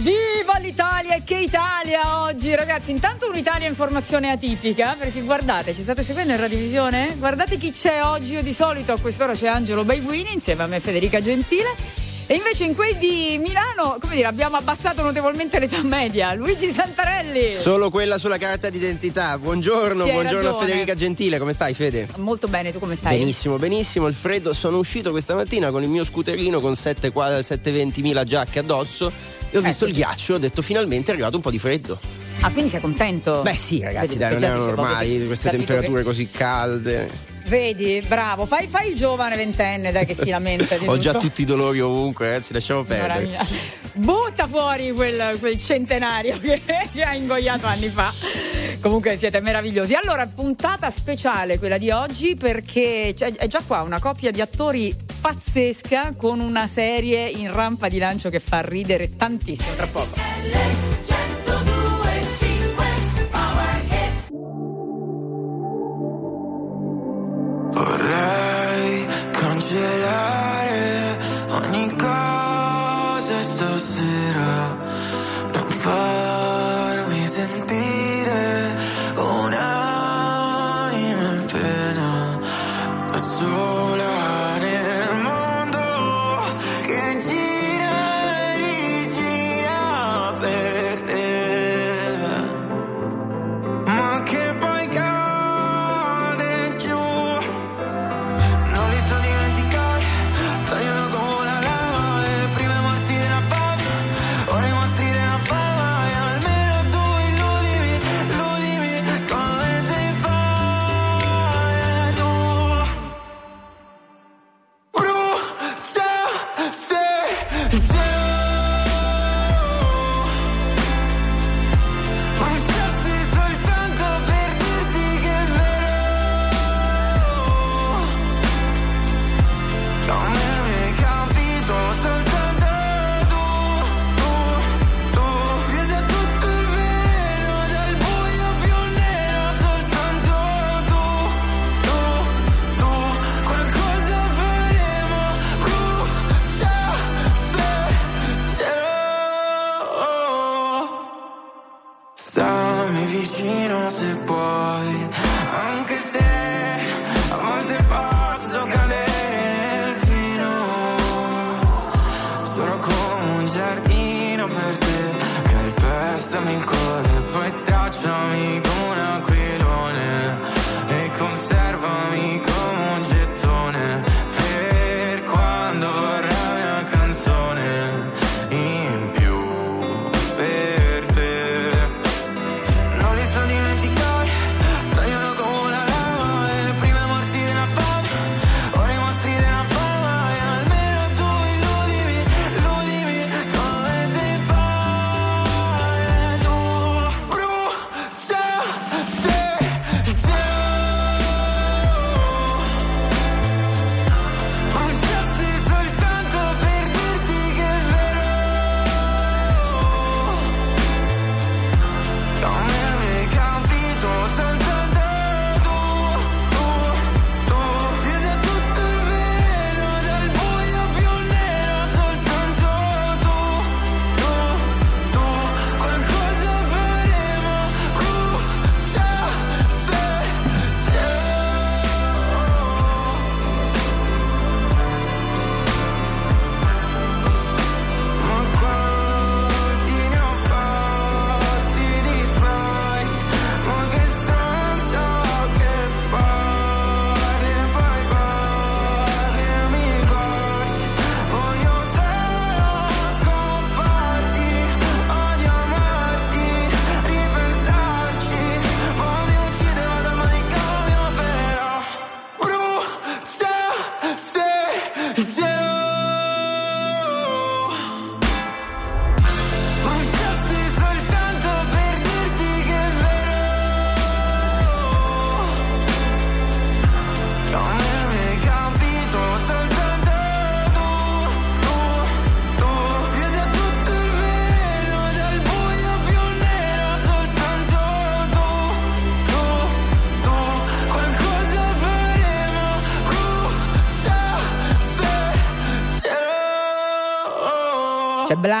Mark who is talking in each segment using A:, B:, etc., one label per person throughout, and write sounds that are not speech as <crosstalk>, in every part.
A: Viva l'Italia e che Italia oggi, ragazzi! Intanto un'Italia in formazione atipica, perché guardate, ci state seguendo in radiovisione? Guardate chi c'è oggi, io di solito a quest'ora c'è Angelo Baiguini insieme a me Federica Gentile. E invece in quei di Milano, come dire, abbiamo abbassato notevolmente l'età media. Luigi Santarelli.
B: Solo quella sulla carta d'identità. Buongiorno,
A: hai
B: buongiorno a. Federica Gentile, come stai Fede?
A: Molto bene, tu come stai?
B: Benissimo, benissimo. Il freddo, sono uscito questa mattina con il mio scooterino con 7, 720.000 giacche addosso e ho visto
A: Ecco.
B: il ghiaccio, ho detto finalmente è arrivato un po' di freddo.
A: Ah, quindi sei contento?
B: Beh sì ragazzi,
A: Vedi,
B: dai, non erano normali queste temperature
A: che-
B: così calde.
A: Vedi, bravo, fai, fai il giovane ventenne, dai, che si lamenta di <laughs>
B: Ho già
A: tutto.
B: tutti i dolori ovunque, ragazzi, lasciamo
A: Signora
B: perdere.
A: mia. Butta fuori quel, quel centenario che, che ha ingoiato anni fa. Comunque siete meravigliosi. Allora, puntata speciale quella di oggi perché è già qua una coppia di attori pazzesca con una serie in rampa di lancio che fa ridere tantissimo tra poco.
C: Vorrei cancellare ogni cosa stasera, non farmi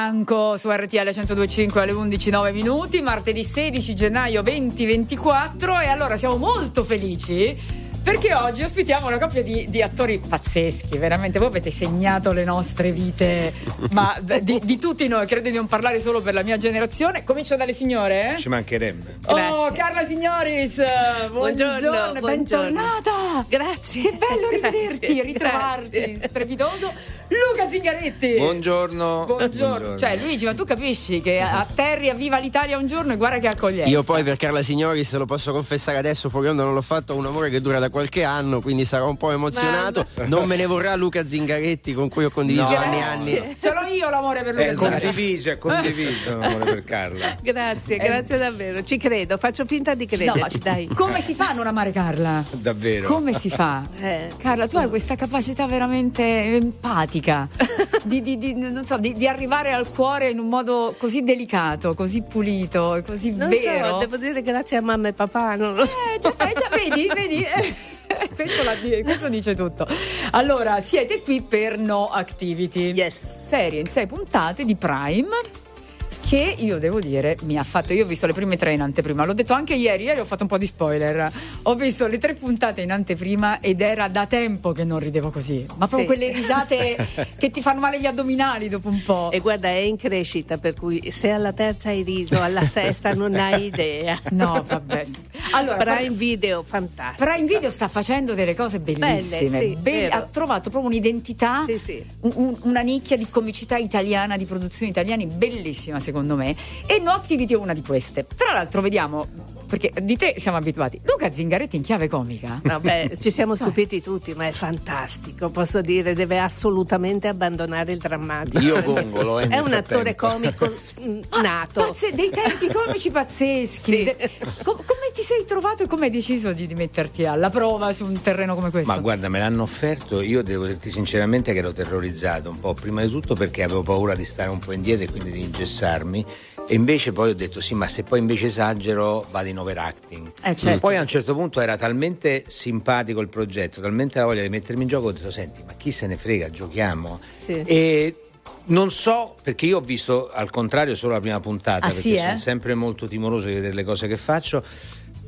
A: C'è Blanco su RTL 1025 alle 11.09 minuti, martedì 16 gennaio 2024 e allora siamo molto felici perché oggi ospitiamo una coppia di, di, attori pazzeschi, veramente. Voi avete segnato le nostre vite, ma di, di, tutti noi, credo di non parlare solo per la mia generazione. Comincio dalle signore.
D: Eh? Ci mancherebbe.
A: Oh, Grazie. Carla Signoris, buongiorno, buongiorno, bentornata.
E: Grazie.
A: Che bello <laughs> rivederti, ritrovarti, Grazie. strepitoso. Luca Zingaretti.
D: Buongiorno.
A: Buongiorno. Buongiorno. Cioè, Luigi, ma tu capisci che atterri a Viva l'Italia un giorno e guarda che accoglienza.
B: Io poi per Carla Signoris, lo posso confessare adesso, fuori onda non l'ho fatto, un amore che dura da qualche anno, quindi sarò un po' emozionato. Mamma. Non me ne vorrà Luca Zingaretti con cui ho condiviso no. anni e anni.
A: Ce l'ho io l'amore per Luca.
D: Eh, condiviso, è condiviso l'amore per Carla. <laughs>
E: Grazie, eh. grazie davvero. Ci credo, faccio finta di crederci, no, dai.
A: Come si fa a non amare Carla?
D: Davvero.
A: Come si fa? Eh. Carla, tu hai questa capacità veramente empatica di, di, di, so, di, arrivare al cuore in un modo così delicato, così pulito, così
E: non
A: vero.
E: So, devo dire grazie a mamma e papà, non lo so.
A: Eh, già, eh, già vedi, vedi. <laughs> questo, la, questo, dice tutto. Allora, siete qui per No Activity.
E: Yes.
A: Serie in sei puntate di Prime che io devo dire mi ha fatto. Io ho visto le prime tre in anteprima, l'ho detto anche ieri. Ieri ho fatto un po' di spoiler. Ho visto le tre puntate in anteprima ed era da tempo che non ridevo così. Ma proprio sì. quelle risate <laughs> che ti fanno male gli addominali dopo un po'.
E: E guarda, è in crescita, per cui se alla terza hai riso, alla sesta non hai <laughs> idea.
A: No, vabbè.
E: Allora, Prime Video, fantastico.
A: Prime Video sta facendo delle cose bellissime. Belle, sì, Be- ha trovato proprio un'identità, sì, un, una nicchia di comicità italiana, di produzioni italiane bellissima, secondo me secondo me. E No Activity è una di queste. Tra l'altro, vediamo perché di te siamo abituati. Luca Zingaretti in chiave comica.
E: Vabbè, ci siamo cioè. stupiti tutti, ma è fantastico. Posso dire, deve assolutamente abbandonare il drammatico.
D: Io gongolo,
E: È un attore comico ah, nato.
A: Pazze, dei tempi comici pazzeschi. Sì. Com- come ti sei trovato e come hai deciso di, di, metterti alla prova su un terreno come questo?
D: Ma guarda, me l'hanno offerto. Io devo dirti sinceramente che ero terrorizzato un po'. Prima di tutto perché avevo paura di stare un po' indietro e quindi di ingessarmi. E invece poi ho detto sì, ma se poi invece esagero vado in overacting.
A: Eh, certo.
D: Poi a un certo punto era talmente simpatico il progetto, talmente la voglia di mettermi in gioco, ho detto senti, ma chi se ne frega, giochiamo.
E: Sì.
D: E non so, perché io ho visto al contrario solo la prima puntata,
A: ah,
D: perché
A: sì,
D: sono
A: eh?
D: sempre molto timoroso di vedere le cose che faccio.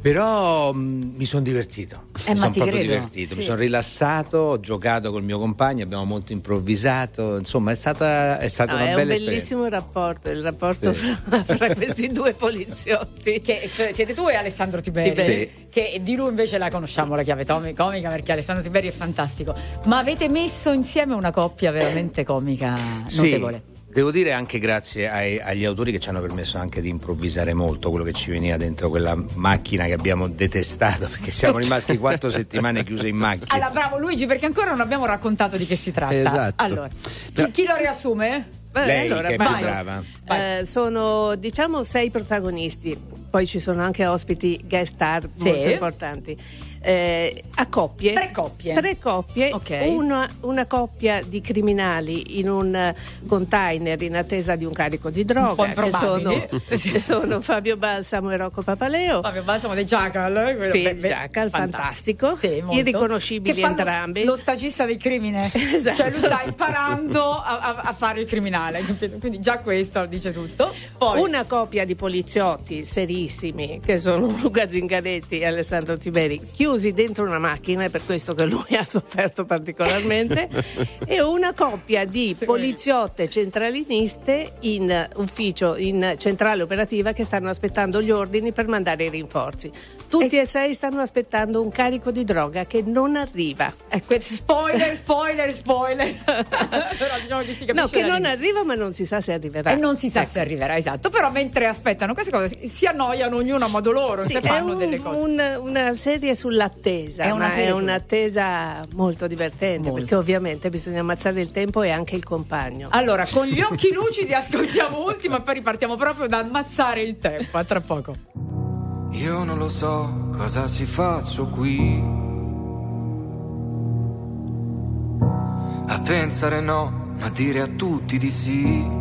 D: Però mh, mm, mi sono divertito.
A: Eh,
D: mi sono proprio
A: credo.
D: divertito,
A: sì.
D: mi sono rilassato, ho giocato col mio compagno, abbiamo molto improvvisato. Insomma, è stata, è stata
E: no,
D: una
E: è
D: bella
E: un bellissimo
D: esperienza.
E: rapporto, il rapporto sì. fra, fra, questi due poliziotti.
A: Che cioè, siete tu e Alessandro Tiberi.
D: Sì.
A: Che di lui invece la conosciamo la chiave comica perché Alessandro Tiberi è fantastico. Ma avete messo insieme una coppia veramente comica notevole.
D: Devo dire anche grazie ai, agli autori che ci hanno permesso anche di improvvisare molto quello che ci veniva dentro quella macchina che abbiamo detestato perché siamo rimasti quattro settimane chiuse in macchina.
A: Allora, bravo Luigi, perché ancora non abbiamo raccontato di che si tratta.
B: Esatto.
A: Allora, chi, chi lo riassume?
D: Beh, Lei allora, che è più brava.
E: Eh, sono diciamo sei protagonisti, poi ci sono anche ospiti guest star
A: Sì.
E: molto importanti. Eh, a coppie.
A: Tre coppie.
E: Tre coppie,
A: Ok.
E: una, una coppia di criminali in un eh, container in attesa di un carico di droga,
A: Un po'
E: che sono, <laughs> che sono Fabio Balsamo e Rocco Papaleo.
A: Fabio Balsamo dei Jackal. eh,
E: Sì,
A: be-
E: Jackal, fantastico.
A: Sì, molto.
E: Irriconoscibili entrambi.
A: Lo stagista del crimine. <laughs>
E: Esatto.
A: Cioè lui sta imparando a, a- a fare il criminale. Quindi già questo dice tutto. Poi
E: Una coppia di poliziotti serissimi che sono <laughs> Luca Zingaretti e Alessandro Tiberi chiusi dentro una macchina, è per questo che lui <laughs> ha sofferto particolarmente, e una coppia di poliziotte centraliniste in ufficio, in centrale operativa che stanno aspettando gli ordini per mandare i rinforzi. Tutti e, sei stanno aspettando un carico di droga che non arriva.
A: que- spoiler, spoiler, spoiler. <laughs> Però diciamo che si capisce
E: No, che non
A: linea.
E: arriva ma non si sa se arriverà.
A: E non si sa
E: Ecco.
A: se arriverà, esatto. Però mentre aspettano queste cose si- annoiano ognuno a modo loro,
E: Sì,
A: se fanno
E: un-
A: delle cose.
E: un- una serie sull'attesa,
A: È una
E: ma è un'attesa molto divertente
A: Molto.
E: perché ovviamente bisogna ammazzare il tempo e anche il compagno.
A: Allora, con gli occhi lucidi ascoltiamo ultimo e poi ripartiamo proprio da ammazzare il tempo. A tra poco.
F: Io non lo so cosa ci faccio qui. A pensare no, ma dire a tutti di sì.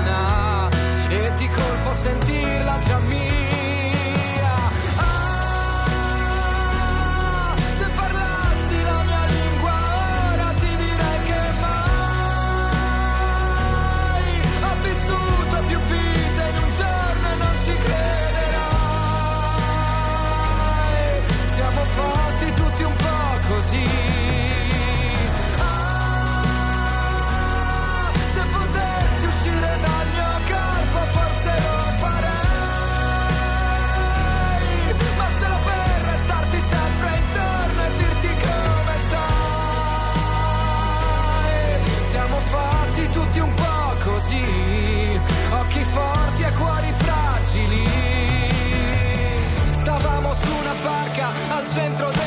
F: sentirla già mia. Centro del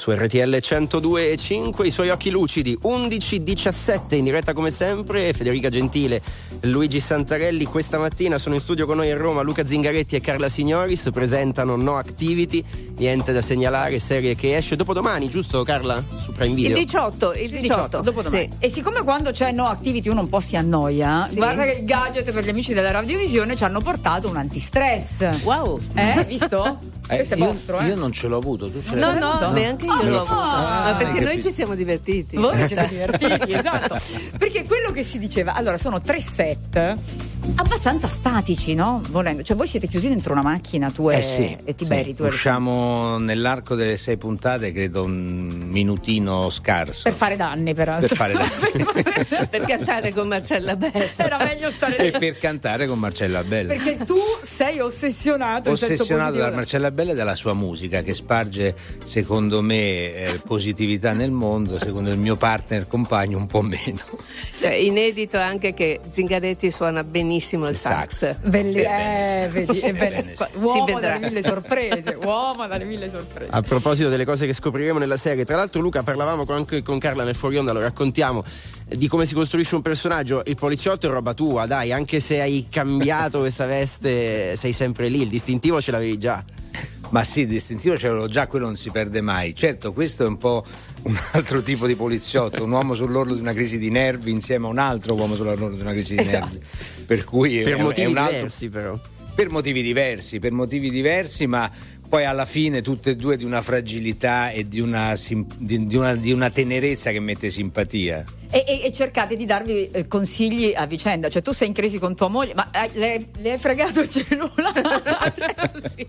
B: su RTL 102 e 5 i suoi occhi lucidi 11-17 in diretta come sempre Federica Gentile Luigi Santarelli questa mattina sono in studio con noi a Roma Luca Zingaretti e Carla Signoris presentano No Activity niente da segnalare serie che esce dopodomani giusto Carla? su Prime
E: Il
B: Video
E: 18, il 18,
A: dopodomani.
E: Sì.
A: E siccome quando c'è no activity uno un po' si annoia,
E: Sì.
A: guarda che i gadget per gli amici della radiovisione ci hanno portato un antistress.
E: Wow.
A: Eh, visto? <laughs>
D: Eh,
A: Questo è
D: io,
A: vostro, eh?
D: io non ce l'ho avuto, tu ce l'hai
E: No,
D: avuto?
E: no, neanche io
A: Ah,
E: l'ho avuto.
A: Ah,
E: Ma perché noi ci siamo divertiti.
A: Voi siete <laughs> divertiti, esatto. Perché quello che si diceva, allora sono tre set abbastanza statici, no? Volendo, cioè voi siete chiusi dentro una macchina, tu e,
D: Eh sì,
A: e Tiberi,
D: sì.
A: tu
D: usciamo nell'arco delle sei puntate, credo un minutino scarso.
A: per fare danni, peraltro.
D: Per fare danni. <laughs>
E: per cantare con Marcella Bella. <laughs>
A: Era meglio stare
D: e per cantare con Marcella Bella.
A: Perché tu sei ossessionato,
D: Ossessionato da Marcella Bella e dalla sua musica che sparge, secondo me, eh, positività nel mondo, secondo il mio partner compagno un po' meno.
E: Cioè, inedito anche che Zingaretti suona benissimo il,
D: Il
E: sax.
D: sax.
A: Belli- eh,
D: bene, sì.
A: vedi, è bene.
D: Sì.
A: Uomo
E: Si vedrà.
A: dalle mille sorprese, uomo dalle mille sorprese.
B: A proposito delle cose che scopriremo nella serie, tra l'altro Luca parlavamo con- anche con Carla nel fuori onda, lo raccontiamo eh, di come si costruisce un personaggio. Il poliziotto è roba tua, dai, anche se hai cambiato questa veste, sei sempre lì, il distintivo ce l'avevi già.
D: Ma sì, il distintivo ce l'avevo già, quello non si perde mai. Certo, questo è un po' un altro tipo di poliziotto, un uomo sull'orlo di una crisi di nervi insieme a un altro uomo sull'orlo di una crisi di
A: Esatto.
D: nervi. Per cui è-
B: Per
D: è,
B: motivi
D: un altro-
B: diversi però.
D: Per motivi diversi, per motivi diversi, ma poi alla fine tutte e due di una fragilità e di una, di una- di una tenerezza che mette simpatia.
A: E, e- e cercate di darvi eh, consigli a vicenda. Cioè, tu sei in crisi con tua moglie, ma eh, le, le hai fregato il cellulare? <laughs> <laughs> Sì.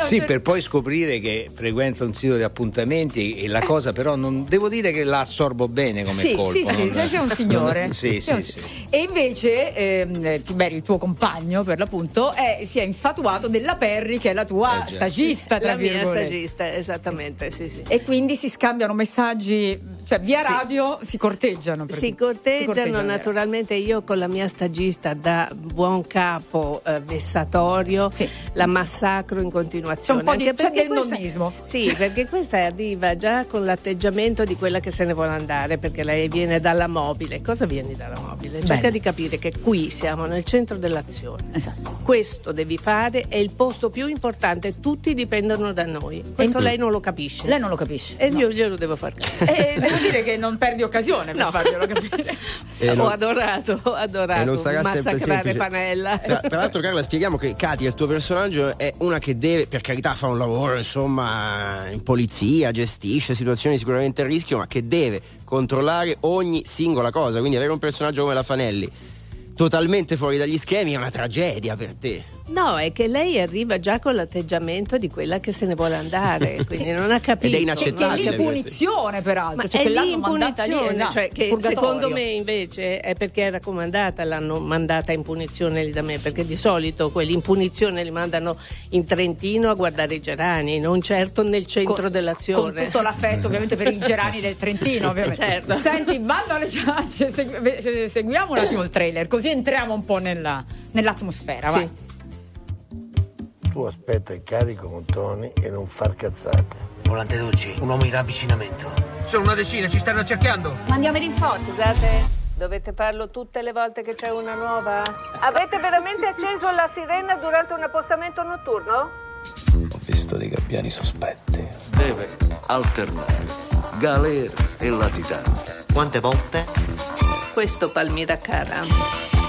D: Sì, per poi scoprire che frequenta un sito di appuntamenti e la cosa però non devo dire che la assorbo bene come
A: sì,
D: colpo.
A: Sì, sì,
D: non...
A: sei un signore. <laughs>
D: sì, sì,
A: un...
D: sì.
A: E invece ehm, Tiberi, il tuo compagno per l'appunto, è, si è infatuato della Perri che è la tua
D: Eh,
A: stagista, tra
E: La mia
A: virgolette.
E: stagista, esattamente, sì, sì.
A: E quindi si scambiano messaggi, cioè via
E: Sì.
A: radio si corteggiano.
E: Si corteggiano,
A: vero.
E: naturalmente io con la mia stagista da buon capo eh, vessatorio
A: Sì.
E: la massacro in continuazione.
A: C'è un po' di- c'è
E: perché
A: del
E: questa-
A: nonnismo.
E: Sì, perché questa arriva già con l'atteggiamento di quella che se ne vuole andare, perché lei viene dalla mobile. Cosa vieni dalla mobile? Cerca
A: Bene.
E: di capire che qui siamo nel centro dell'azione.
A: Esatto.
E: Questo devi fare, è il posto più importante, tutti dipendono da noi. Questo lei non lo capisce.
A: Lei non lo capisce.
E: e
A: no.
E: io glielo devo far <laughs> capire.
A: Devo dire che non perdi occasione per
E: No.
A: farglielo capire. <laughs>
E: Ho
B: non-
E: adorato, ho adorato
B: E non sarà sempre
E: massacrare
B: semplice.
E: Panella.
B: Tra, tra l'altro, Carla, spieghiamo che Katia, il tuo personaggio, è una che deve, per carità, fare un lavoro, insomma, in polizia, gestisce situazioni sicuramente a rischio, ma che deve controllare ogni singola cosa. Quindi avere un personaggio come la Fanelli totalmente fuori dagli schemi è una tragedia per te.
E: No, è che lei arriva già con l'atteggiamento di quella che se ne vuole andare, <laughs> quindi non ha capito.
B: Ed è
A: Che, che è
B: inaccettabile.
A: punizione, peraltro.
E: Ma
A: cioè
E: è
A: che
E: lì
A: esatto,
E: cioè che secondo me invece è perché era comandata, l'hanno mandata in punizione lì da me, perché di solito quelli in punizione li mandano in Trentino a guardare i gerani, non certo nel centro
A: con,
E: dell'azione.
A: Con tutto l'affetto ovviamente per i <laughs> gerani del Trentino, ovviamente.
E: Certo.
A: Senti, bando alle ciance, <laughs> segui- se- seguiamo un attimo il trailer, così entriamo un po' nella- nell'atmosfera.
E: Sì.
A: vai.
G: Tu aspetta il carico con Tony e non far cazzate.
H: Volante dolci, un uomo in ravvicinamento.
I: Sono una decina, ci stanno cercando.
J: Mandiamo i rinforzi.
E: Scusate, dovete farlo tutte le volte che c'è una nuova? Avete veramente acceso la sirena durante un appostamento notturno?
K: Ho visto dei gabbiani sospetti.
H: Deve alternare galera e latitanza.
K: Quante volte?
E: Questo, Palmira cara,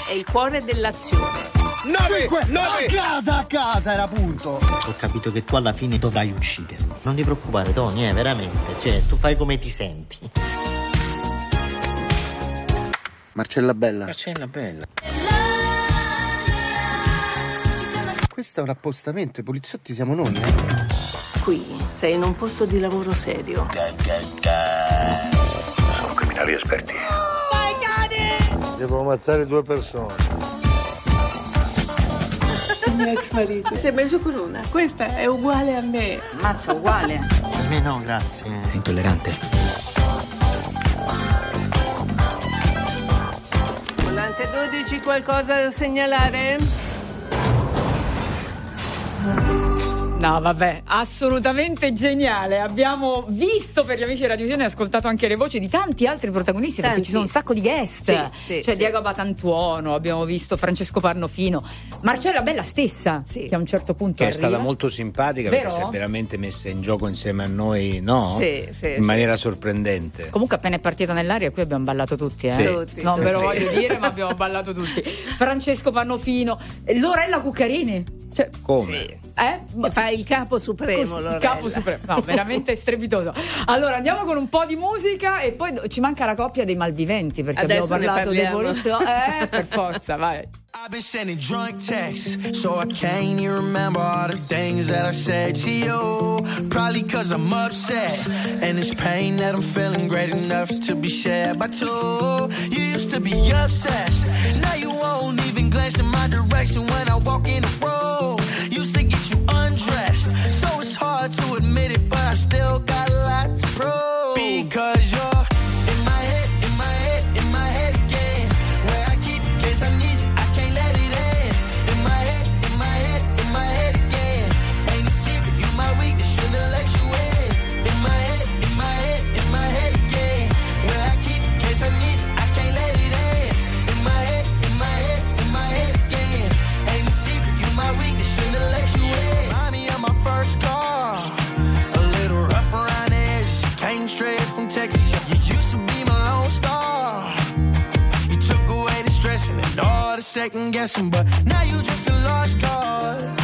E: è il cuore dell'azione.
L: A casa, a casa era punto.
K: Ho capito che tu alla fine dovrai uccidermi. Non ti preoccupare, Tony, eh, veramente. Cioè, tu fai come ti senti.
L: Marcella Bella,
K: Marcella bella.
L: questo è un appostamento, i poliziotti siamo noi, eh?
E: Qui sei in un posto di lavoro serio.
H: Sono criminali esperti.
G: Devo ammazzare due persone.
E: Il mio ex marito si è messo con una. Questa è uguale a me.
A: Mazza, uguale.
K: Per me no, grazie. Sei intollerante.
E: Volante 12, qualcosa da segnalare?
A: No, vabbè, assolutamente geniale. Abbiamo visto per gli amici radiosioni e ascoltato anche le voci di tanti altri protagonisti perché
E: Tanti.
A: ci sono un sacco di guest.
E: Sì, sì,
A: C'è
E: sì.
A: Diego Batantuono, abbiamo visto Francesco Parnofino, Marcella Bella stessa,
E: Sì.
A: che a un certo punto
D: Che è
A: arriva.
D: stata molto simpatica
A: Vero?
D: perché si è veramente messa in gioco insieme a noi, no?
E: Sì, sì,
D: In
E: sì.
D: maniera sorprendente.
A: Comunque appena è partita nell'aria qui abbiamo ballato tutti, eh?
D: Sì.
E: Tutti,
A: non ve lo voglio dire, ma abbiamo ballato tutti. Francesco Pannofino, Lorella Cuccarini. Cioè,
D: Come?
A: Eh?
E: Fa il capo supremo,
A: il capo supremo. No, veramente strepitoso. Allora, andiamo con un po' di musica e poi ci manca la coppia dei malviventi perché
E: Adesso
A: abbiamo parlato
E: parliamo.
A: poliziotti. <laughs> Eh, per forza, vai.
M: I've been sending drunk texts, so I can't even remember all the things that I said to you. Probably cause I'm upset, and it's pain that I'm feeling great enough to be shared by two. You used to be obsessed, now you won't even glance in my direction when I walk in the room. Hard to admit second guessing, but now you just a lost cause.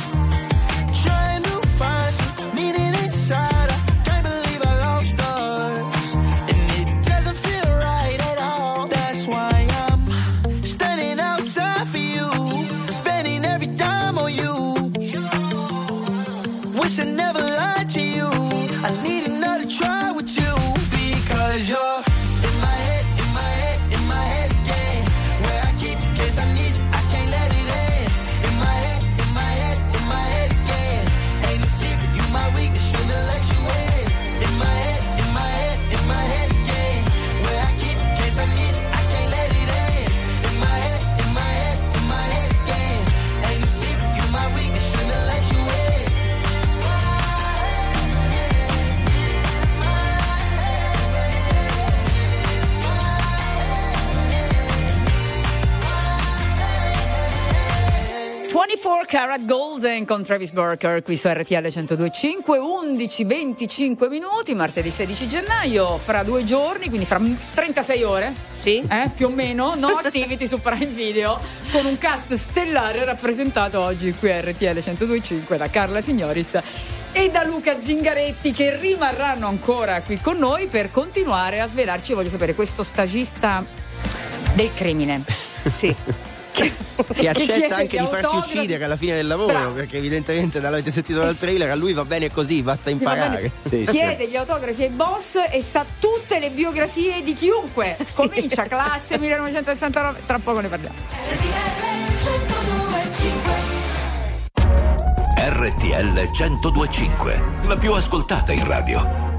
A: 24 Karat Golden con Travis Barker qui su RTL 1025 11 25 minuti martedì 16 gennaio fra due giorni quindi fra 36 ore
E: sì.
A: eh, più o meno no <laughs> activity su Prime Video con un cast stellare rappresentato oggi qui a RTL 1025 da Carla Signoris e da Luca Zingaretti che rimarranno ancora qui con noi per continuare a svelarci. Voglio sapere questo stagista del crimine.
E: Sì <laughs> <laughs>
B: che accetta anche di farsi uccidere alla fine del lavoro
A: Bravo.
B: perché evidentemente l'avete sentito dal trailer a lui va bene così basta imparare.
A: Chiede gli autografi ai boss e sa tutte le biografie di chiunque. <laughs> Comincia classe <laughs> 1969 tra poco ne parliamo.
N: RTL 1025, la più ascoltata in radio.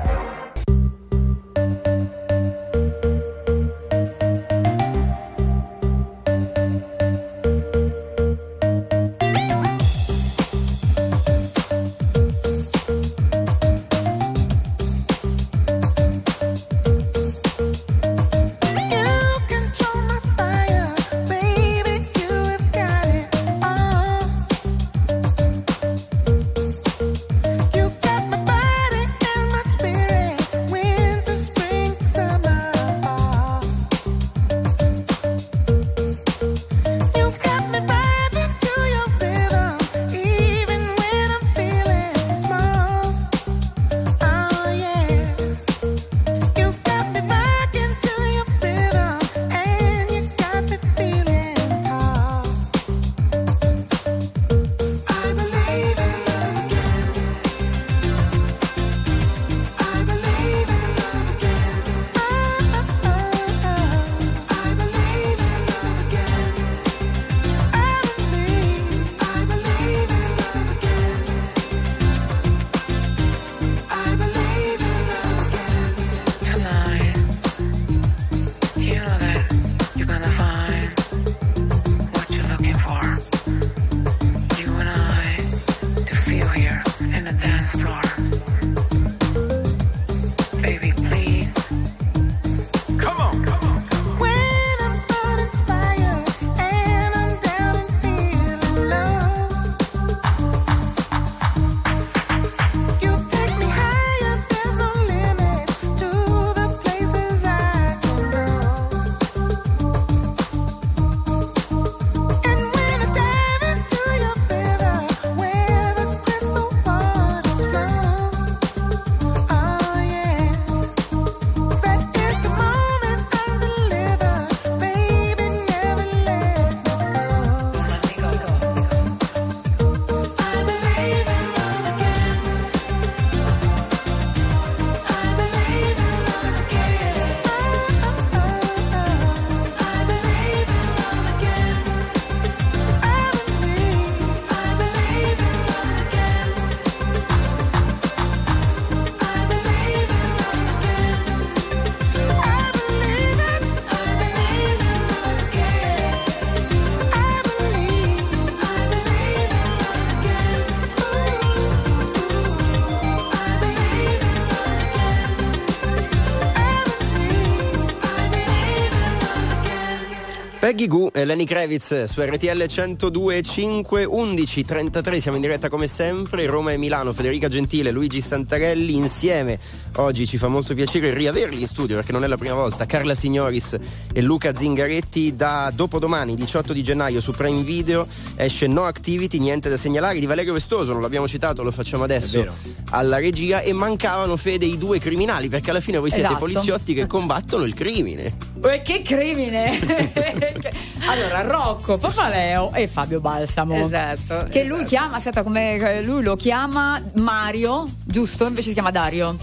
B: Peggy Goo e Lenny Kravitz su RTL 102.5 11.33 siamo in diretta come sempre Roma e Milano Federica Gentile Luigi Santarelli insieme. Oggi ci fa molto piacere riaverli in studio perché non è la prima volta. Carla Signoris e Luca Zingaretti da dopodomani 18 di gennaio su Prime Video esce No Activity niente da segnalare di Valerio Vestoso non l'abbiamo citato lo facciamo adesso alla regia e mancavano Fede i due criminali perché alla fine voi siete
A: Esatto.
B: poliziotti che combattono il crimine.
A: E che crimine! <laughs> allora, Rocco, Papaleo e Fabio Balsamo.
E: Esatto.
A: Che lui chiama, aspetta, come lui lo chiama Mario, giusto? Invece si chiama Dario.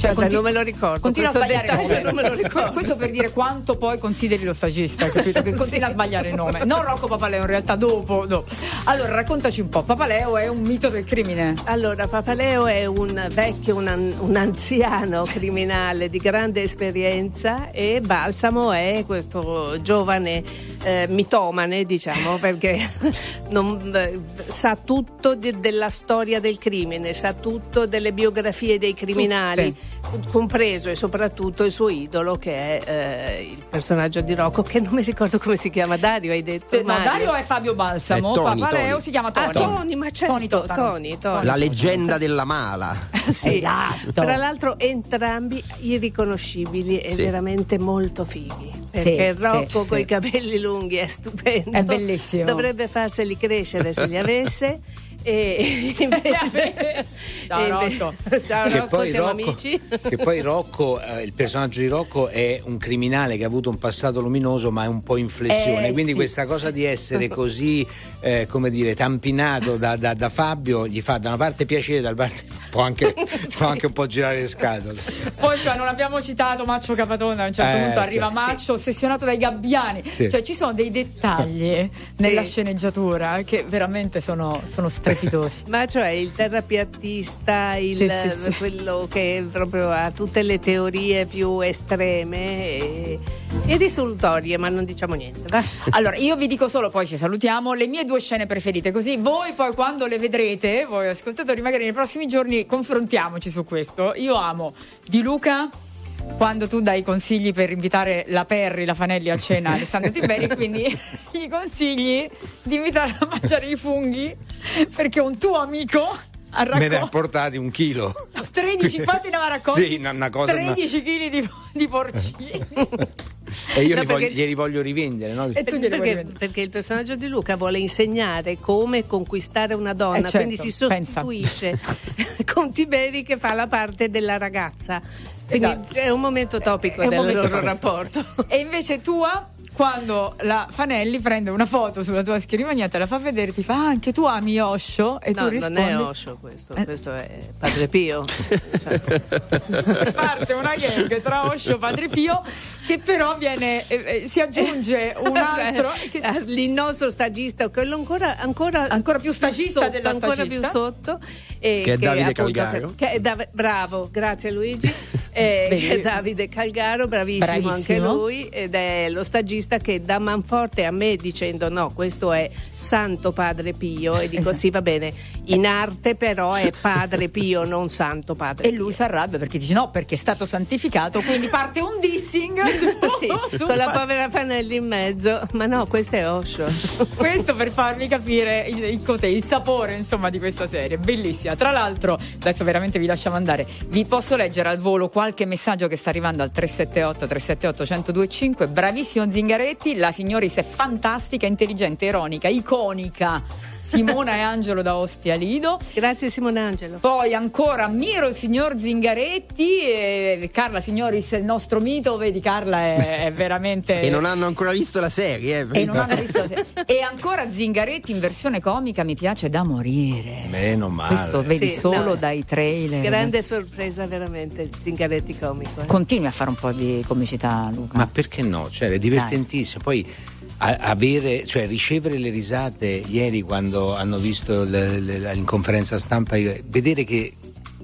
A: Cioè,
E: Guarda, non me lo ricordo,
A: Continua a
E: questo
A: sbagliare
E: non me lo ricordo.
A: Questo per dire quanto poi consideri lo stagista, capito? Che <laughs> continua a sbagliare il nome. Non Rocco Papaleo, in realtà dopo, dopo. Allora, raccontaci un po'. Papaleo è un mito del crimine.
E: Allora, Papaleo è un vecchio, un, an- un anziano criminale di grande esperienza e Balsamo è questo giovane eh, mitomane, diciamo, perché <laughs> non, eh, sa tutto de- della storia del crimine, sa tutto delle biografie dei criminali, compreso e soprattutto il suo idolo che è eh, il personaggio di Rocco, che non mi ricordo come si chiama, Dario hai detto?
A: No,
E: Mario?
A: Dario è Fabio Balsamo,
B: È Tony,
A: Papareo
B: Tony.
A: si chiama Tony.
E: Ah, Tony, ma certo,
A: Tony.
E: Tony, Tony.
B: La leggenda della mala. <laughs>
E: Sì.
A: Esatto.
E: Tra l'altro entrambi irriconoscibili e
B: Sì.
E: veramente molto fighi. Perché
A: Sì,
E: Rocco
A: sì,
E: con
A: sì.
E: i capelli lunghi è stupendo.
A: È bellissimo.
E: Dovrebbe farseli crescere se li avesse. <laughs> E <laughs> <laughs> invece,
A: Ciao, Rocco.
E: Ciao
D: Che
E: Rocco,
D: poi
E: siamo
D: Rocco-
E: amici. <laughs>
D: Che poi Rocco, eh, il personaggio di Rocco è un criminale che ha avuto un passato luminoso ma è un po' in flessione,
A: Eh,
D: quindi
A: sì.
D: questa cosa di essere così, eh, come dire, tampinato da, da- da Fabio gli fa da una parte piacere, dall'altra parte può anche, può anche un po' girare le scatole.
A: Poi qua non abbiamo citato Maccio Capatonda, a un certo
D: Eh,
A: punto arriva
D: certo.
A: Maccio ossessionato dai gabbiani.
D: Sì.
A: Cioè ci sono dei dettagli nella sceneggiatura che veramente sono, sono strepitosi.
E: Ma cioè il terrapiattista, il,
A: Sì, sì, sì.
E: quello che proprio ha tutte le teorie più estreme e, e risolutorie, ma non diciamo niente. va. <laughs>
A: Allora, io vi dico solo, poi ci salutiamo, le mie due scene preferite, così voi poi quando le vedrete, voi ascoltatori, magari nei prossimi giorni confrontiamoci su questo. Io amo di Luca quando tu dai consigli per invitare la Perri, la Fanelli a cena Alessandro Tiberi, <laughs> quindi gli consigli di invitare a mangiare i funghi perché un tuo amico ha
D: Me ne ha portati un chilo. <laughs>
A: 13, infatti ne aveva raccolti
D: Sì, una- una cosa-
A: 13 kg di, di porcini. <laughs>
D: E io
E: No,
D: li voglio- glieli voglio rivendere, no?
A: E tu glieli vuoi
E: perché,
A: vendere?
E: perché il personaggio di Luca vuole insegnare come conquistare una donna,
A: Eh, certo,
E: quindi si
A: pensa.
E: sostituisce con Tiberi che fa la parte della ragazza. Quindi
A: Esatto.
E: è un momento topico
A: È
E: del
A: momento
E: loro
A: topico.
E: rapporto.
A: E invece tua, quando la Fanelli prende una foto sulla tua scrivania, te la fa vedere, ti fa ah, anche tu ami Osho? E
E: No,
A: tu rispondi.
E: non è Osho questo,
A: Eh.
E: questo è Padre Pio. <laughs>
A: Parte una gag tra Osho e Padre Pio, che però viene, eh, eh, si aggiunge <laughs> un altro. che-
E: Ah, il nostro stagista, quello ancora, ancora,
A: Ancora più stagista
E: sotto,
A: della
E: ancora
A: stagista.
E: più sotto. e
B: Che è Davide
E: appunto,
B: Calgaro.
E: Che, che è Dav- bravo, grazie Luigi. <laughs> Eh, che Davide Calgaro, bravissimo,
A: Bravissimo.
E: anche lui, ed è lo stagista che dà manforte a me dicendo no, questo è Santo Padre Pio e dico
A: Esatto.
E: sì va bene, in arte però è Padre Pio, non Santo Padre
A: E lui si arrabbia perché dice no, perché è stato santificato, quindi parte un dissing <laughs>
E: Sì, <laughs> con la povera Fanelli in mezzo, ma no, questo è Osho. <laughs>
A: Questo per farvi capire il, il il sapore insomma di questa serie, bellissima. Tra l'altro, adesso veramente vi lasciamo andare. Vi posso leggere al volo qualche messaggio che sta arrivando al 378 378 1025. Bravissimo Zingaretti, la signoris è fantastica, intelligente, ironica, iconica. Simona e Angelo da Ostia Lido.
E: Grazie Simone Angelo.
A: Poi ancora ammiro il signor Zingaretti e Carla Signoris il nostro mito, vedi Carla è, è veramente
B: E non hanno ancora visto la serie, eh,
A: e non hanno visto e ancora Zingaretti in versione comica mi piace da morire.
D: Meno male.
A: Questo vedi
E: Sì,
A: solo
E: no.
A: dai trailer.
E: Grande sorpresa veramente, Zingaretti comico. eh.
A: Continui a fare un po' di comicità, Luca.
D: Ma perché no? Cioè, è divertentissimo. Poi a- avere, cioè, ricevere le risate ieri quando hanno visto le- le- in conferenza stampa, vedere che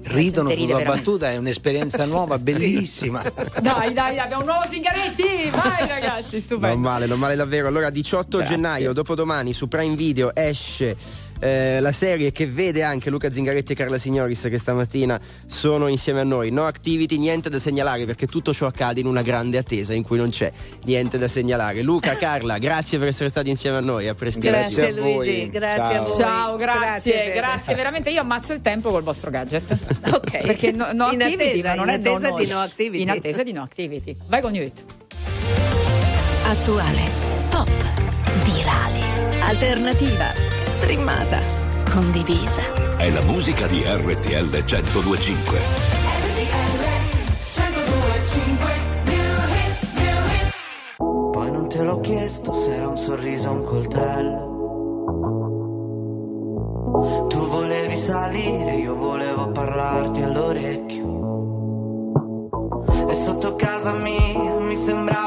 D: ridono sulla
A: veramente.
D: battuta è un'esperienza nuova, <laughs> bellissima.
A: Dai, dai, abbiamo un nuovo Zingaretti! Vai ragazzi,
B: Non
A: stupendo.
B: male, non male davvero. Allora, 18
D: Grazie.
B: gennaio, dopodomani, su Prime Video esce. Eh, la serie che vede anche Luca Zingaretti e Carla Signoris che stamattina sono insieme a noi. No activity, niente da segnalare perché tutto ciò accade in una grande attesa in cui non c'è niente da segnalare. Luca, <laughs> Carla, grazie per essere stati insieme a noi. A prestissimo.
E: Grazie,
D: a voi.
E: Luigi, grazie
D: Ciao.
E: a voi.
A: Ciao, grazie,
E: Fede.
A: grazie, veramente io ammazzo il tempo col vostro gadget. <laughs>
E: Ok.
A: Perché no, no
E: In
A: activity,
E: attesa,
A: non
E: in
A: è
E: attesa di no activity.
A: In attesa di no activity. Vai con Newt.
O: Attuale, pop, virale, alternativa, streamata, condivisa.
P: È la musica di RTL 1025.
F: Poi non te l'ho chiesto se era un sorriso o un coltello. Tu volevi salire, io volevo parlarti all'orecchio. E sotto casa mia mi sembrava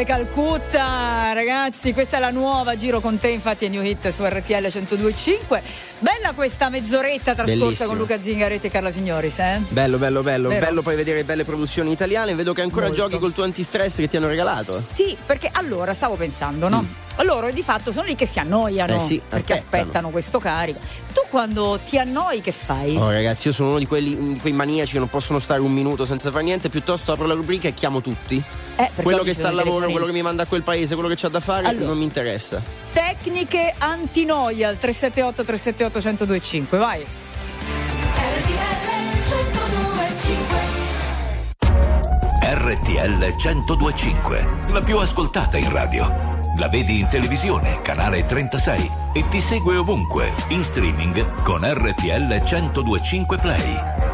A: Grande Calcutta, ragazzi, questa è la nuova Giro con te, infatti è New Hit su RTL 102.5. Bella questa mezz'oretta trascorsa
B: Bellissimo.
A: con Luca Zingaretti e Carla Signoris, eh?
B: Bello, bello, bello.
A: Vero.
B: Bello poi vedere belle produzioni italiane. Vedo che ancora
A: Molto.
B: giochi col tuo antistress che ti hanno regalato.
A: Sì, perché allora stavo pensando, no? Loro di fatto sono lì che si annoiano
B: Mm. Eh sì,
A: perché
B: aspettano.
A: aspettano questo carico. Tu quando ti annoi che fai?
B: Oh ragazzi, io sono uno di, quelli, di quei maniaci che non possono stare un minuto senza fare niente, piuttosto apro la rubrica e chiamo tutti.
A: Eh,
B: quello che sta al lavoro, quello che mi manda a quel paese, quello che c'ha da fare,
A: Allora.
B: non mi interessa.
A: Tecniche antinoia al 378 378 1025, vai.
P: RTL 1025, la più ascoltata in radio. La vedi in televisione, canale 36 e ti segue ovunque, in streaming con RTL 1025 Play.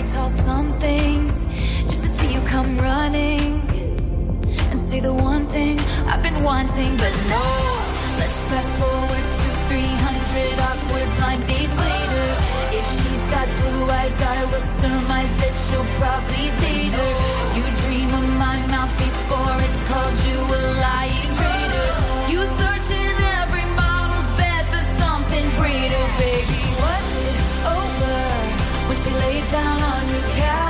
P: Off of very tall somethings just to see you come running and say the one thing I've been wanting, but no. Let's fast forward to 300 awkward blind dates later. If she's got blue eyes, I will surmise that she'll probably date her. You dream of my mouth before it called you a lying traitor. You search in every model's bed for something greater, baby. She laid down on your couch?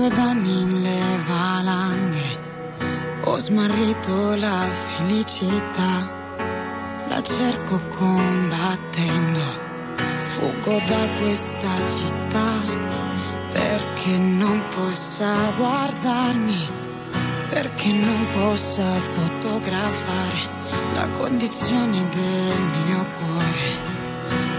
Q: sepolto da mille valanghe, ho smarrito la felicità, la cerco combattendo, fuggo da questa città, perché non possa guardarmi, perché non possa fotografare la condizione del mio cuore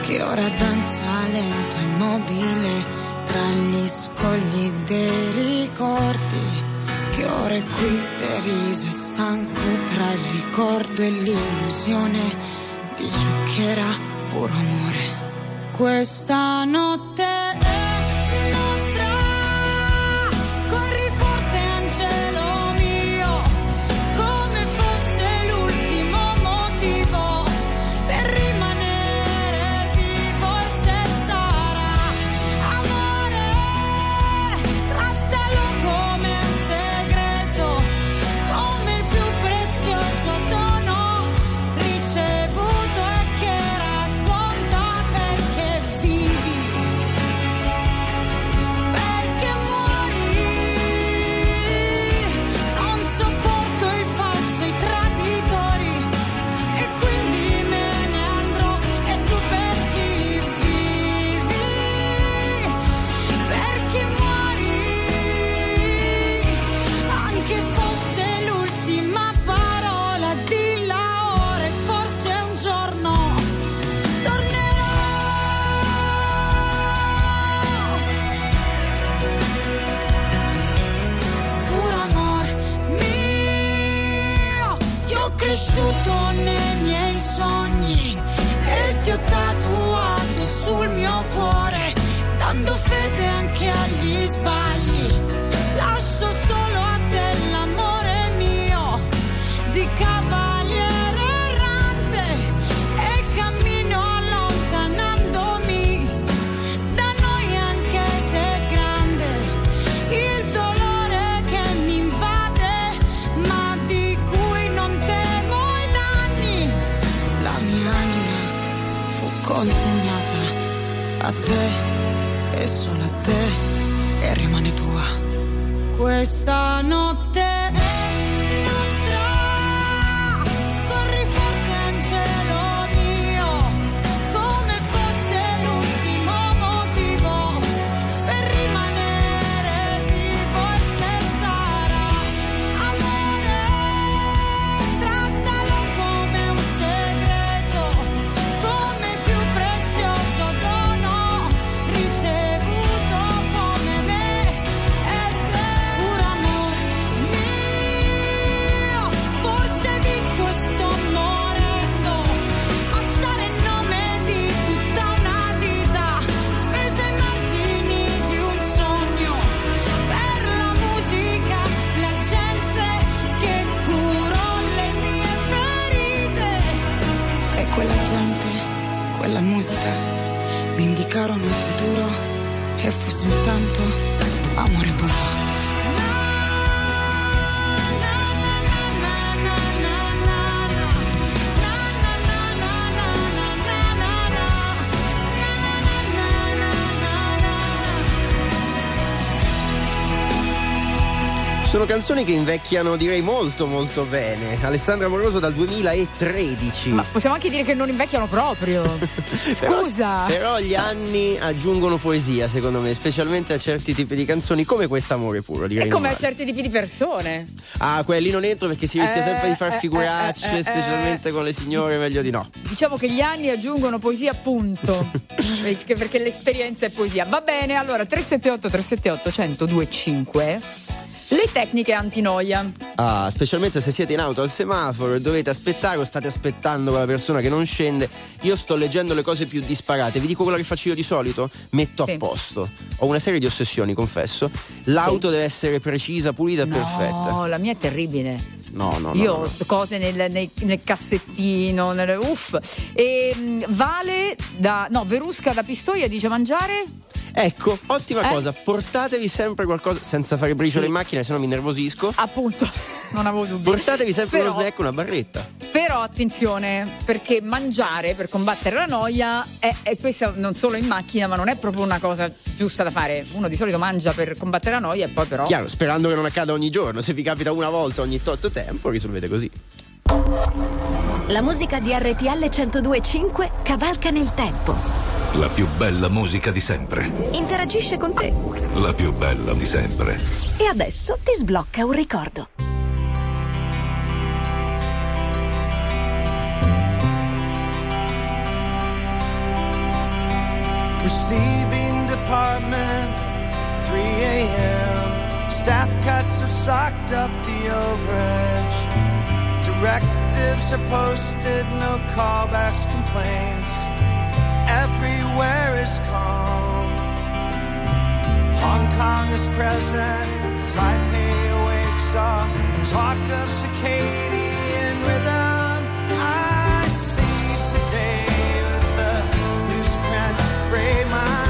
Q: che ora danza lento e immobile tra gli scogli dei ricordi, che ora è qui deriso e stanco tra il ricordo e l'illusione di ciò che era puro amore. Questa notte
R: questa
B: Sono canzoni che invecchiano direi molto molto bene. Alessandra Moroso dal 2013.
A: Ma possiamo anche dire che non invecchiano proprio. <laughs>
B: Però-
A: Scusa.
B: Però, gli anni aggiungono poesia, secondo me, specialmente a certi tipi di canzoni come quest'amore puro. Direi
A: È come a
B: non male.
A: certi tipi di persone.
B: Ah, quelli non entro perché si rischia
A: Eh,
B: sempre di far
A: eh,
B: figuracce,
A: eh, eh, eh,
B: specialmente con le signore, meglio di no.
A: Diciamo che gli anni aggiungono poesia, appunto. perché, <laughs> perché l'esperienza è poesia. Va bene, allora 378 378 1025. Le tecniche antinoia.
B: Ah, specialmente se siete in auto al semaforo e dovete aspettare o state aspettando quella persona che non scende. Io sto leggendo le cose più disparate. Vi dico quello che faccio io di solito? Metto a posto. Ho una serie di ossessioni, confesso. L'auto deve essere precisa, pulita e perfetta.
A: No, la mia è terribile.
B: No, no, no.
A: Io
B: no,
A: ho
B: no.
A: cose nel, nei- nel cassettino, nel, uff. E mh, Vale da. No, Verusca da Pistoia dice mangiare.
B: Ecco, ottima
A: Eh?
B: cosa, portatevi sempre qualcosa senza fare briciole in macchina, se no mi nervosisco.
A: Appunto, <laughs> non avevo dubbi.
B: Portatevi sempre
A: Però-
B: uno snack, una barretta.
A: Però attenzione, perché mangiare per combattere la noia è, è questa non solo in macchina, ma non è proprio una cosa giusta da fare. Uno di solito mangia per combattere la noia e poi però.
B: Chiaro, sperando che non accada ogni giorno. Se vi capita una volta ogni tot tempo, risolvete così.
O: La musica di RTL 1025 cavalca nel tempo.
S: La più bella musica di sempre.
O: Interagisce con te.
S: La più bella di sempre.
O: E adesso ti sblocca un ricordo.
H: Receiving department, 3 a.m. Staff cuts have socked up the overage. Directives are posted, no callbacks, complaints. Everywhere is calm. Hong Kong is present, Taipei awakes all talk of circadian rhythm. I see today with the newsprint gray, my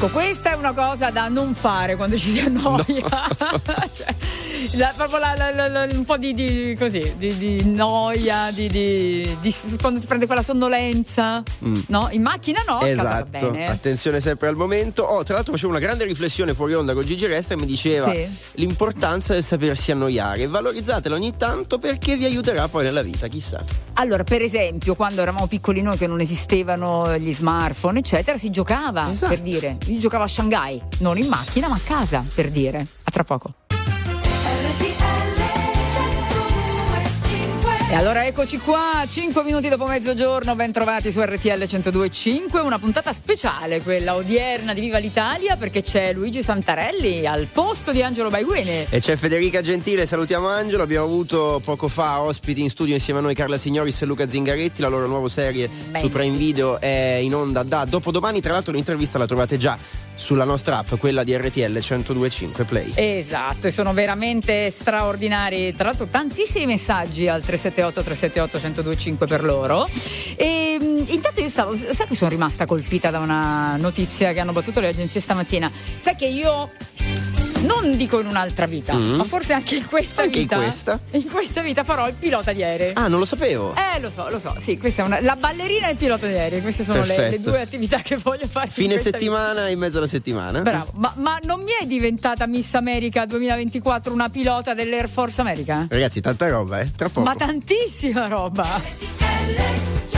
A: Ecco, questa è una cosa da non fare quando ci si annoia. <laughs> Cioè, la- proprio la- la- un po' di, di- così, di, di noia, di, quando ti prende quella sonnolenza.
B: Mm.
A: No? In macchina no,
B: Esatto,
A: bene.
B: attenzione sempre al momento. Oh, tra l'altro facevo una grande riflessione fuori onda con Gigi Resta e mi diceva
A: Sì.
B: l'importanza del sapersi annoiare. Valorizzatela ogni tanto perché vi aiuterà poi nella vita, chissà.
A: Allora, per esempio, quando eravamo piccoli noi che non esistevano gli smartphone, eccetera, si giocava,
B: Esatto.
A: per dire. Io giocavo a Shanghai, non in macchina, ma a casa, per dire. A tra poco. E allora eccoci qua, 5 minuti dopo mezzogiorno, ben trovati su RTL 102.5, una puntata speciale, quella odierna di Viva l'Italia, perché c'è Luigi Santarelli al posto di Angelo Baiguene.
B: E c'è Federica Gentile, salutiamo Angelo. Abbiamo avuto poco fa ospiti in studio insieme a noi Carla Signoris e Luca Zingaretti. La loro nuova serie su Prime Video è in onda da dopodomani. Tra l'altro, l'intervista la trovate già sulla nostra app, quella di RTL 102.5 Play.
A: Esatto, e sono veramente straordinari. Tra l'altro, tantissimi messaggi al 378 378 1025 per loro. E mh, intanto io stavo, sai che sono rimasta colpita da una notizia che hanno battuto le agenzie stamattina. Sai che io. Non dico in un'altra vita,
B: Mm.
A: ma forse anche in questa
B: Anche in
A: vita.
B: questa?
A: in questa vita farò il pilota di aerei.
B: Ah, non lo sapevo.
A: Eh, lo so, lo so. Sì, questa è una. La ballerina e il pilota di aerei. Queste sono le, le due attività che voglio fare. in
B: Fine settimana, in mezzo alla settimana.
A: Bravo, ma, ma non mi è diventata Miss America 2024 una pilota dell'Air Force America?
B: Ragazzi, tanta roba, eh? Tra poco.
A: Ma tantissima roba!
T: Sei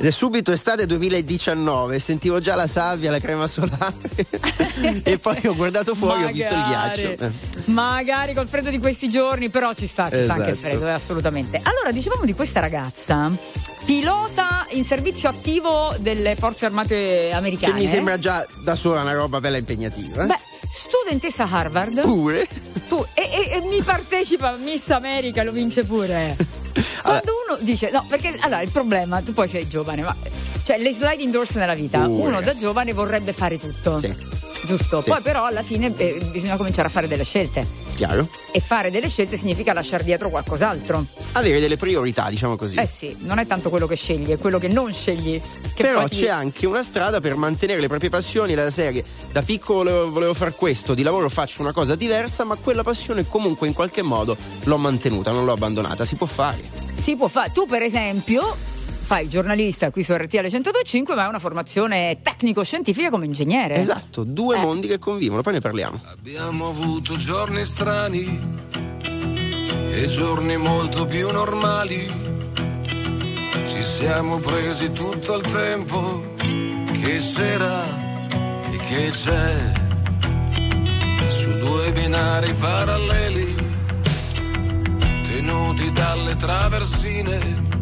B: Ed è subito estate 2019, sentivo già la sabbia, la crema solare <laughs> e poi ho guardato fuori e ho visto il ghiaccio. Eh.
A: Magari col freddo di questi giorni, però ci sta, ci sta anche il
B: Esatto.
A: freddo, eh, assolutamente. Allora, dicevamo di questa ragazza, pilota in servizio attivo delle forze armate
B: Che
A: americane.
B: mi sembra già da sola una roba bella impegnativa. eh.
A: Beh, studentessa Harvard.
B: Pure?
A: Tu- e, e- e mi partecipa a Miss America, lo vince pure. <laughs> Quando uno dice, no, perché allora il problema, tu poi sei giovane, ma cioè le sliding doors nella vita,
B: Uh,
A: uno da
B: ragazzi.
A: giovane vorrebbe fare tutto.
B: Sì.
A: Giusto?
B: Sì.
A: Poi però alla fine eh, bisogna cominciare a fare delle scelte.
B: Chiaro?
A: E fare delle scelte significa lasciare dietro qualcos'altro.
B: Avere delle priorità, diciamo così.
A: Eh sì, non è tanto quello che scegli, è quello che non scegli. Che
B: Però
A: ti-
B: c'è anche una strada per mantenere le proprie passioni, la serie. Da piccolo volevo fare questo, di lavoro faccio una cosa diversa, ma quella passione comunque in qualche modo l'ho mantenuta, non l'ho abbandonata. Si può fare.
A: si può fare. Tu, per esempio, fai il giornalista qui su RTL 1025, ma hai una formazione tecnico-scientifica come ingegnere.
B: Esatto, due mondi che convivono, poi ne parliamo.
H: Abbiamo avuto giorni strani e giorni molto più normali. Ci siamo presi tutto il tempo che c'era e che c'è. Su due binari paralleli, tenuti dalle traversine,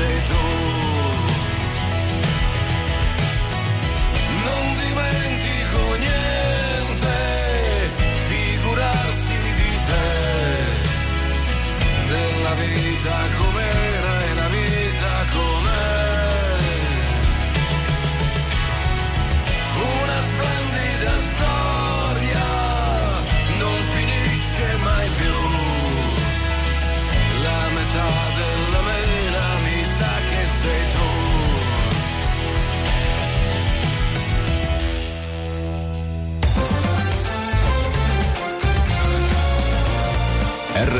H: sei tu. Non dimentico niente, figurarsi di te, della vita com'era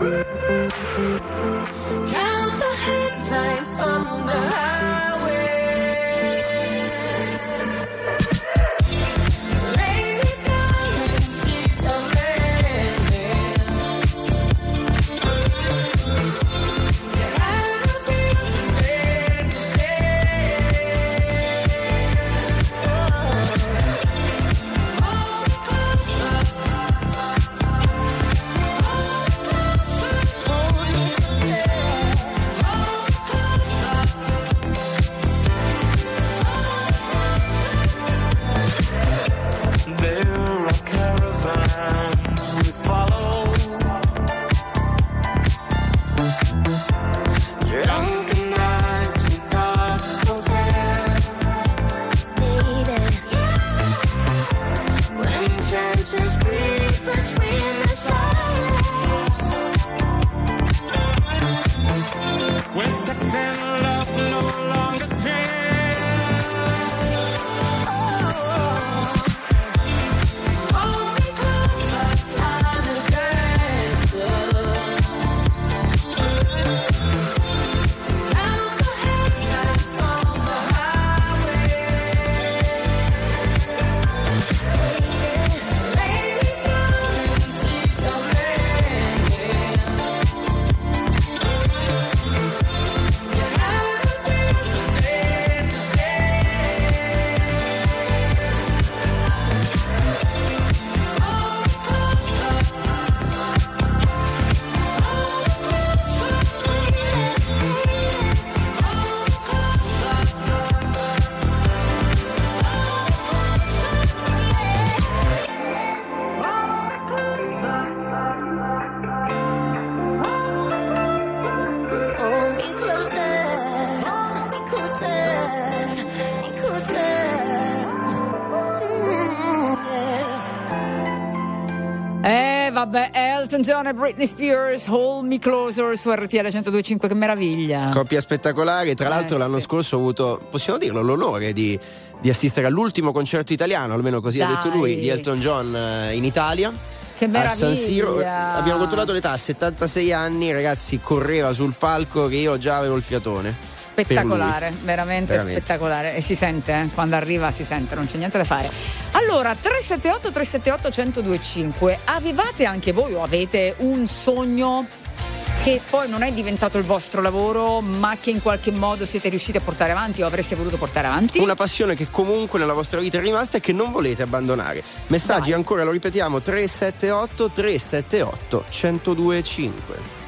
A: Yeah. Elton John e Britney Spears, Hold Me Closer su RTL 1025, che meraviglia.
B: Coppia spettacolare, tra l'altro
A: Eh,
B: l'anno scorso ho avuto, possiamo dirlo, l'onore di, di assistere all'ultimo concerto italiano, almeno così ha
A: Dai.
B: detto lui, di Elton John eh, in Italia.
A: Che
B: A San Siro
A: meraviglia.
B: abbiamo controllato l'età, 76 anni, ragazzi, correva sul palco che io già avevo il fiatone.
A: Spettacolare, veramente,
B: Veramente.
A: spettacolare. E si sente, eh, quando arriva si sente, non c'è niente da fare. Allora, 378 378 1025, avevate anche voi o avete un sogno che poi non è diventato il vostro lavoro, ma che in qualche modo siete riusciti a portare avanti o avreste voluto portare avanti?
B: Una passione che comunque nella vostra vita è rimasta e che non volete abbandonare. Messaggi ancora, lo ripetiamo, 378 378 1025.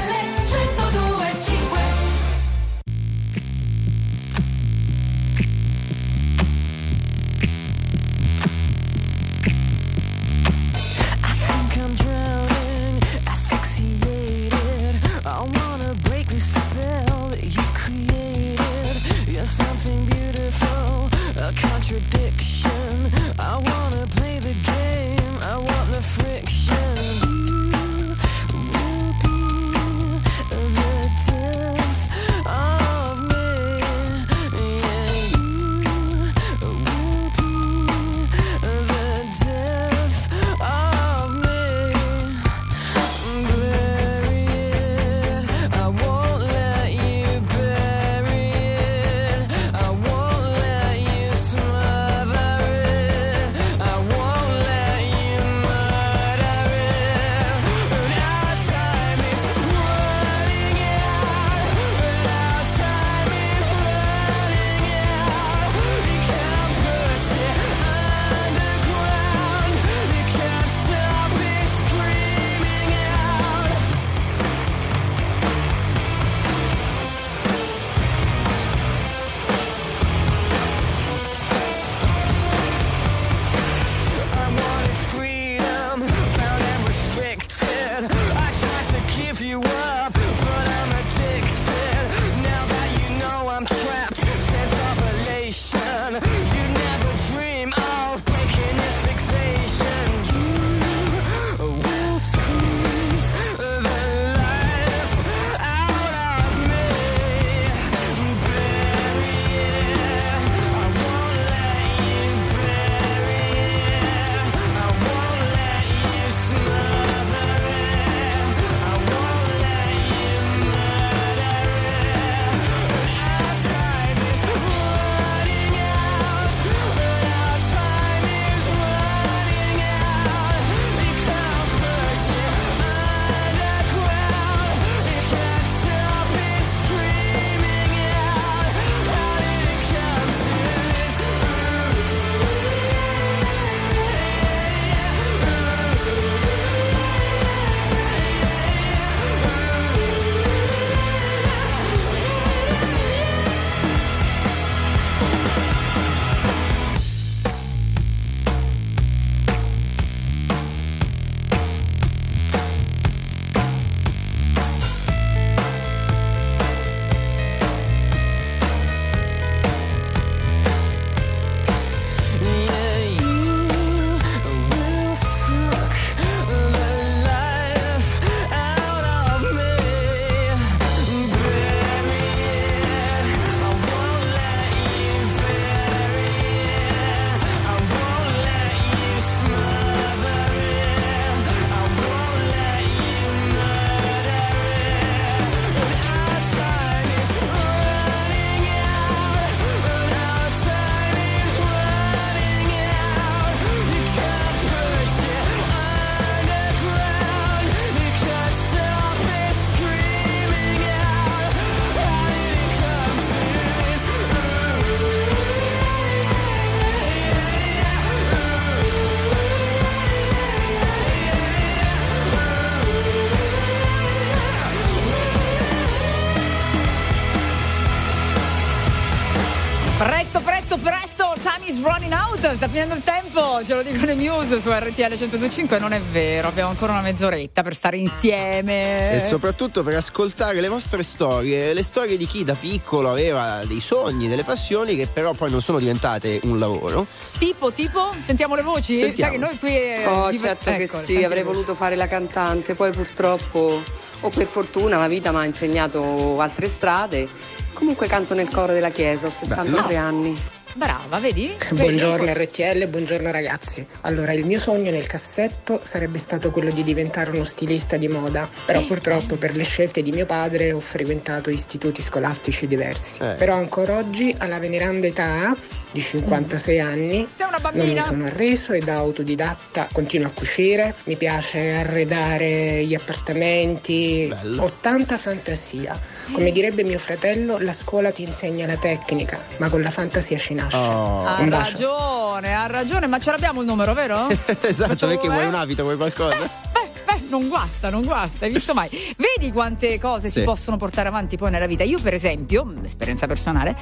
A: Sta finendo il tempo, ce lo dicono i Muse su RTL 1025, non è vero, abbiamo ancora una mezz'oretta per stare insieme.
B: E soprattutto per ascoltare le vostre storie, le storie di chi da piccolo aveva dei sogni, delle passioni che però poi non sono diventate un lavoro.
A: Tipo, tipo, sentiamo le voci?
B: Sentiamo.
A: Sai che noi qui... eh,
U: Oh,
A: div-
U: certo che
A: ecco,
U: sì,
A: senti
U: avrei
A: le
U: voluto fare la cantante, poi purtroppo o per fortuna la vita mi ha insegnato altre strade. Comunque canto nel coro della chiesa, ho 63 anni.
A: Brava, vedi?
V: Buongiorno RTL, buongiorno ragazzi. Allora, il mio sogno nel cassetto sarebbe stato quello di diventare uno stilista di moda, però purtroppo per le scelte di mio padre ho frequentato istituti scolastici diversi.
W: Eh.
V: Però ancora oggi, alla veneranda età di 56 anni,
A: Sei una
V: non mi sono arreso e da autodidatta continuo a cucire, mi piace arredare gli appartamenti, ho tanta fantasia. Come direbbe mio fratello, la scuola ti insegna la tecnica, ma con la fantasia ci nasce.
A: Ha
V: Un bacio.
A: ragione, ha ragione, ma ce l'abbiamo il numero, vero? <laughs>
B: esatto, perché vuoi
A: eh?
B: un abito, vuoi qualcosa?
A: Beh, non guasta, non guasta, hai visto mai? Vedi quante cose si
B: Sì.
A: possono portare avanti poi nella vita. Io, per esempio, esperienza personale,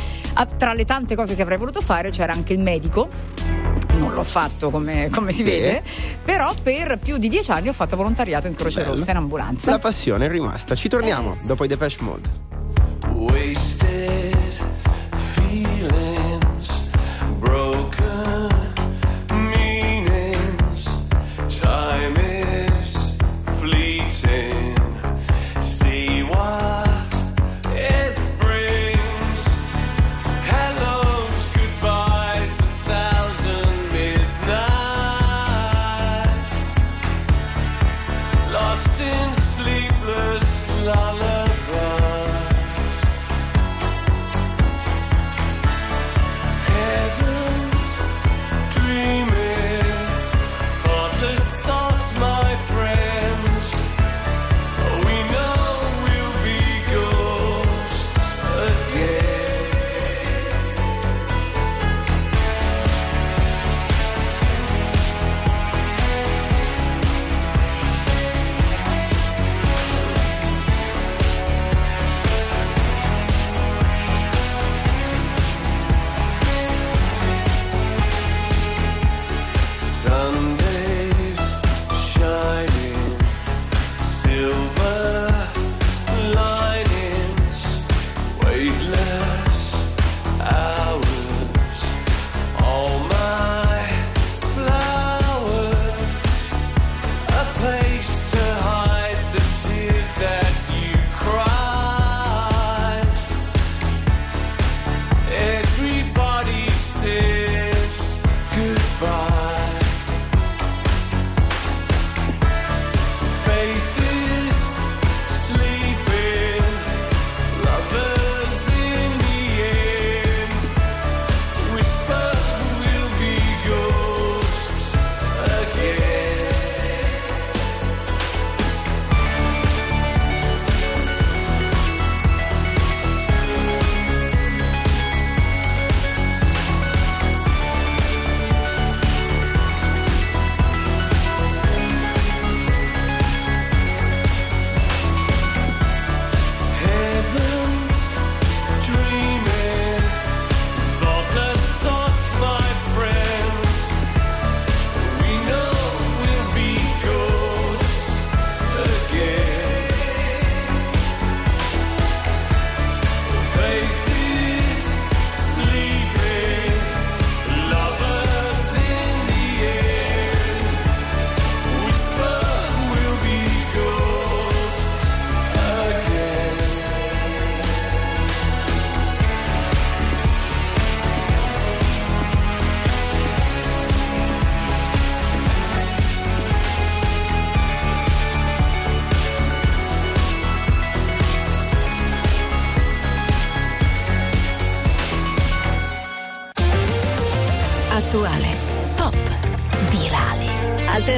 A: tra le tante cose che avrei voluto fare c'era anche il medico. Non l'ho fatto come, come si
B: Sì.
A: vede, però per più di dieci anni ho fatto volontariato in Croce
B: Bello.
A: Rossa in ambulanza.
B: La passione è rimasta. Ci torniamo dopo i Depeche Mode.
H: Wasted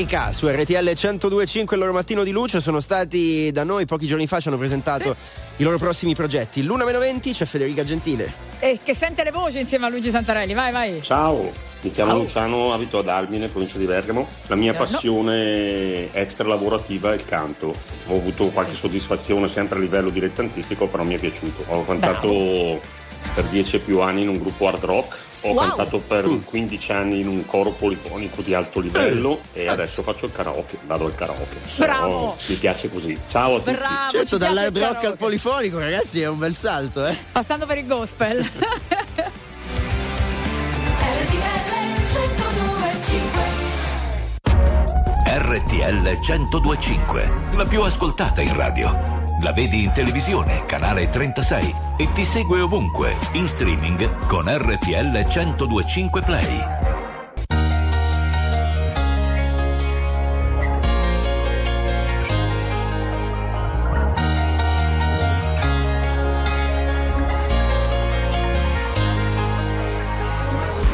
B: Subsonica su RTL 1025 il loro mattino di luce sono stati da noi pochi giorni fa ci hanno presentato i loro prossimi progetti. L'una meno 20 c'è Federica Gentile.
A: E che sente le voci insieme a Luigi Santarelli. Vai, vai.
X: Ciao, mi chiamo
A: Ciao.
X: Luciano, abito ad Almine, provincia di Bergamo. La mia
A: Buongiorno.
X: passione extra lavorativa è il canto. Ho avuto qualche soddisfazione sempre a livello dilettantistico, però mi è piaciuto. Ho cantato per 10 e più anni in un gruppo hard rock. Ho
A: Wow.
X: cantato per 15 anni in un coro polifonico di alto livello e adesso faccio il karaoke, vado al karaoke. Però
A: Bravo.
X: mi piace così. Ciao a tutti.
A: Bravo,
B: certo, dall'hard rock al polifonico, ragazzi, è un bel salto, eh.
A: Passando per il gospel.
P: RTL 1025, la più ascoltata in radio. La vedi in televisione, canale 36 e ti segue ovunque, in streaming con RTL 1025 Play.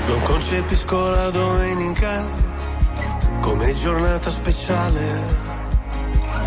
H: Non concepisco la domenica come giornata speciale.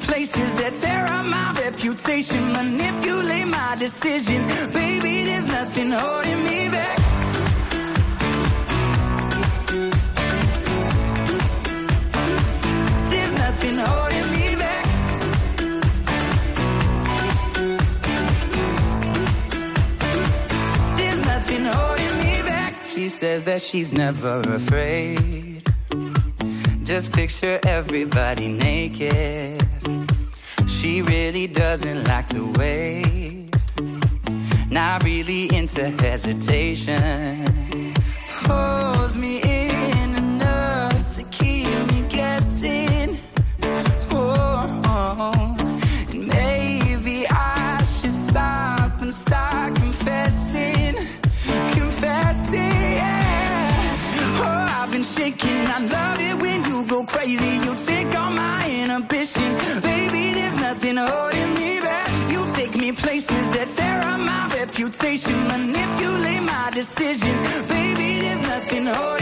Y: Places that tear up my reputation. Manipulate my decisions. Baby, there's nothing holding me back. There's nothing holding me back. There's nothing holding me back. She says that she's never afraid. Just picture everybody naked. She really doesn't like to wait. Not really into hesitation. Pulls me in reputation. Manipulate my decisions. Baby, there's nothing holding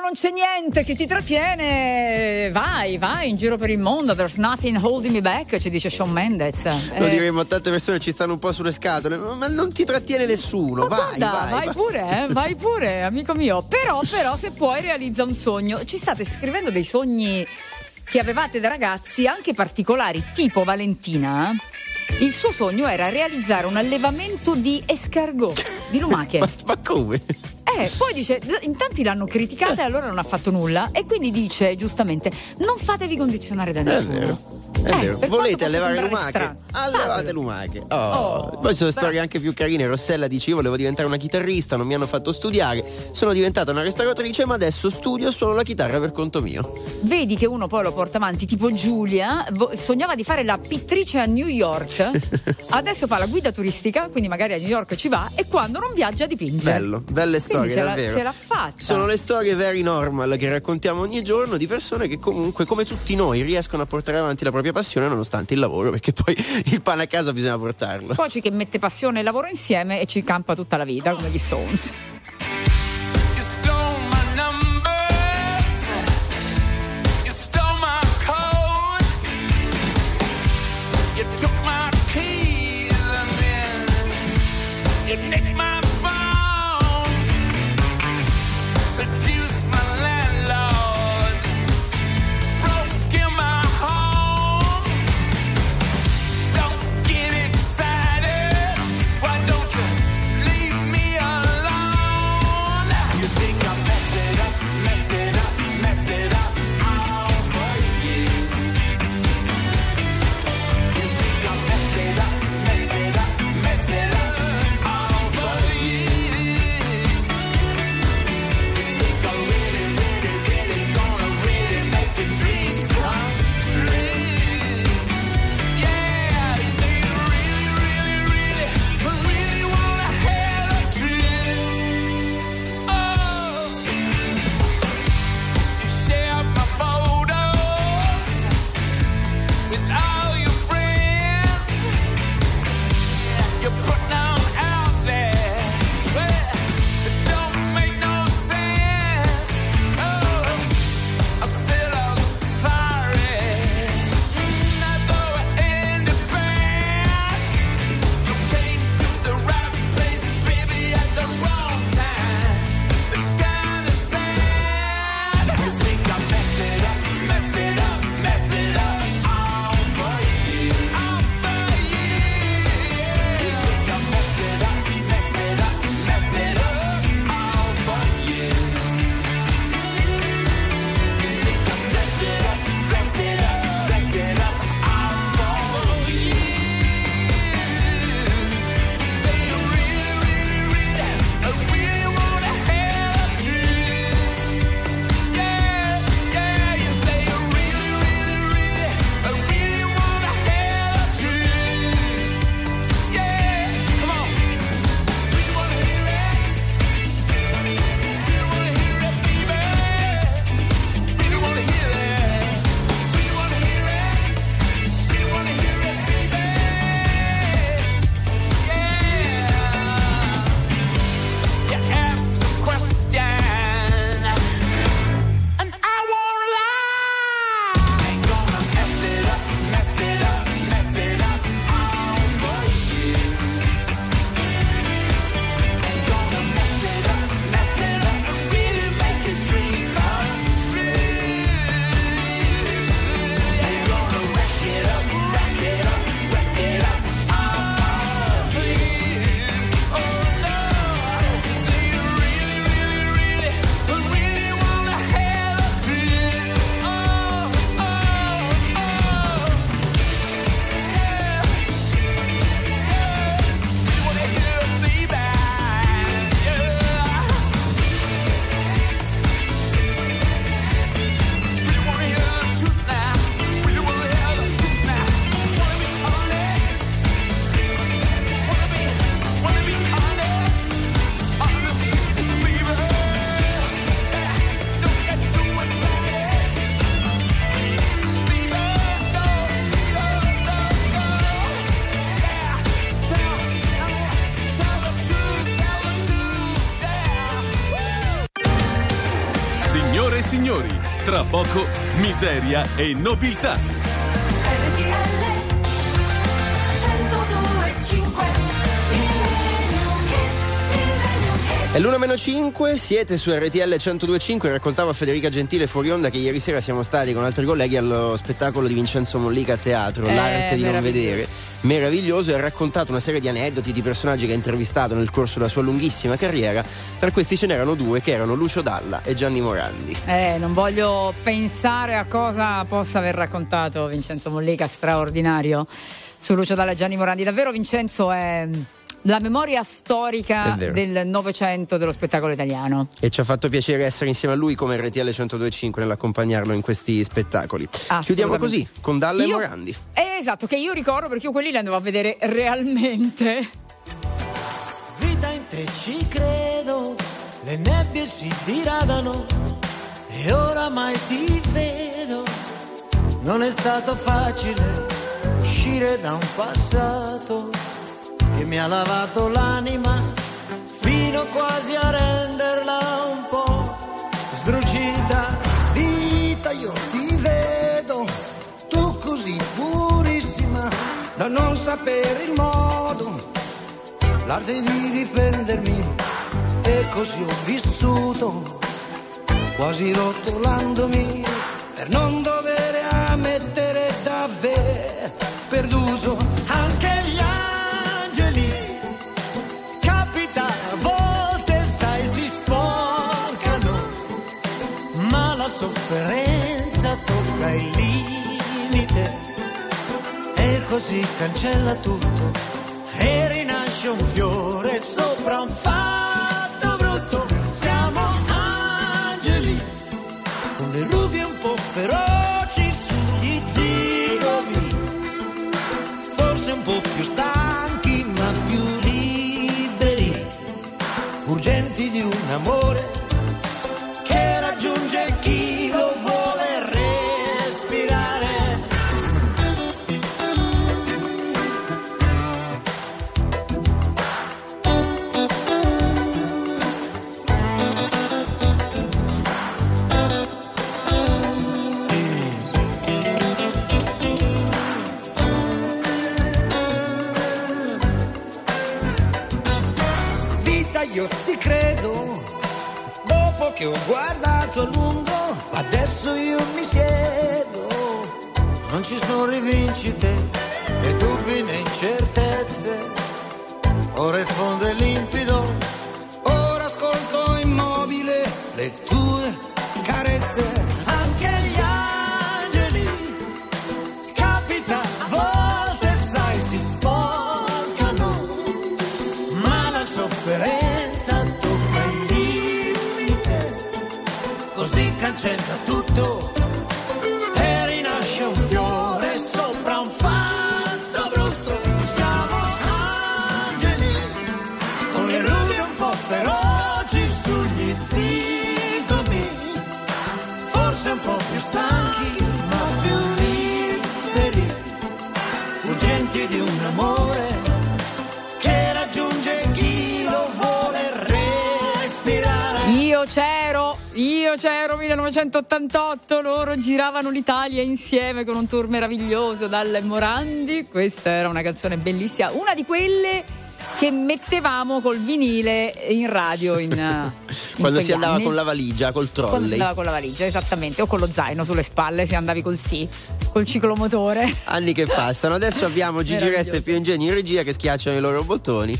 A: non c'è niente che ti trattiene, vai, vai in giro per il mondo. There's nothing holding me back, ci dice Shawn Mendes.
B: Lo
A: Eh,
B: diremo a tante persone ci stanno un po' sulle scatole, ma non ti trattiene nessuno. vai,
A: Guarda,
B: vai,
A: vai,
B: vai.
A: pure, eh, vai pure, amico mio. Però, però, se puoi, realizza un sogno. Ci state scrivendo dei sogni che avevate da ragazzi, anche particolari, tipo Valentina. Il suo sogno era realizzare un allevamento di escargot, di lumache.
B: Ma come?
A: Eh, poi dice, in tanti l'hanno criticata e allora non ha fatto nulla. E quindi dice, giustamente, non fatevi condizionare da nessuno.
B: È
A: Eh,
B: vero. Volete allevare lumache? Allevate lumache. Oh.
A: Oh,
B: Poi sono storie anche più carine. Rossella dice: Io volevo diventare una chitarrista, non mi hanno fatto studiare. Sono diventata una restauratrice, ma adesso studio e suono la chitarra per conto mio.
A: Vedi che uno poi lo porta avanti, tipo Giulia, sognava di fare la pittrice a New York, <laughs> adesso fa la guida turistica, quindi magari a New York ci va e quando non viaggia dipinge.
B: Bello, belle
A: Quindi
B: storie,
A: ce l'ha-
B: davvero.
A: ce l'ha fatta.
B: Sono le storie very normal che raccontiamo ogni giorno di persone che comunque, come tutti noi, riescono a portare avanti la propria passione nonostante il lavoro, perché poi <laughs> il pane a casa bisogna portarlo.
A: Poi c'è chi mette passione e lavoro insieme e ci campa tutta la vita, come gli Stones.
P: Miseria e nobiltà.
B: È l'una meno 5, siete su RTL 1025, raccontavo a Federica Gentile fuori onda che ieri sera siamo stati con altri colleghi allo spettacolo di Vincenzo Mollica a teatro,
A: Eh,
B: L'arte di non vedere. Meraviglioso e ha raccontato una serie di aneddoti di personaggi che ha intervistato nel corso della sua lunghissima carriera. Tra questi ce n'erano due che erano Lucio Dalla e Gianni Morandi.
A: Eh, non voglio pensare a cosa possa aver raccontato Vincenzo Mollica, straordinario, su Lucio Dalla e Gianni Morandi. Davvero Vincenzo è la memoria storica del Novecento dello spettacolo italiano.
B: E ci ha fatto piacere essere insieme a lui come RTL 1025 nell'accompagnarlo in questi spettacoli. Chiudiamo così con Dalla
A: Io-
B: e Morandi.
A: Eh, esatto, che io ricordo perché io quelli li andavo a vedere realmente.
H: Vita in te ci credo, le nebbie si diradano e oramai ti vedo. Non è stato facile uscire da un passato che mi ha lavato l'anima fino quasi a renderla un po' sdrucita.
Z: Vita, io ti vedo, tu così purissima, da non sapere il modo,
H: l'arte di difendermi e così ho vissuto, quasi rotolandomi per non dover ammettere davvero perduto il limite. E così cancella tutto. E rinasce un fiore sopra un fatto brutto. Siamo angeli con le rughe un po' feroci sugli zigomi, forse un po' più stanchi ma più liberi, urgenti di un amore
A: 1988, loro giravano l'Italia insieme con un tour meraviglioso dalle Morandi. Questa era una canzone bellissima, una di quelle che mettevamo col vinile in radio in, <laughs> eh, in
B: Quando si andava
A: anni.
B: con la valigia, col
A: Quando si
B: trolley.
A: andava con la valigia, esattamente, o con lo zaino sulle spalle, se andavi col sì, col ciclomotore.
B: Anni che <laughs> passano. Adesso abbiamo Gigi. Resta e Pio Ingegni in regia che schiacciano i loro bottoni.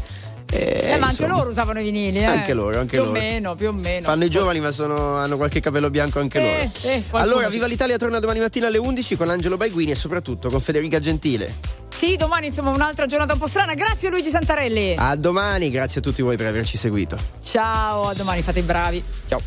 B: E,
A: Eh, ma anche loro usavano i vinili, eh.
B: Anche loro, anche
A: più
B: loro.
A: o meno, più o meno.
B: Fanno i giovani, ma sono- hanno qualche capello bianco anche
A: Eh,
B: loro.
A: eh,
B: allora. Viva l'Italia torna domani mattina alle 11 con Angelo Baiguini e soprattutto con Federica Gentile.
A: Sì, domani insomma un'altra giornata un po' strana. Grazie Luigi Santarelli.
B: A domani, grazie a tutti voi per averci seguito.
A: Ciao, a domani, fate i bravi. Ciao.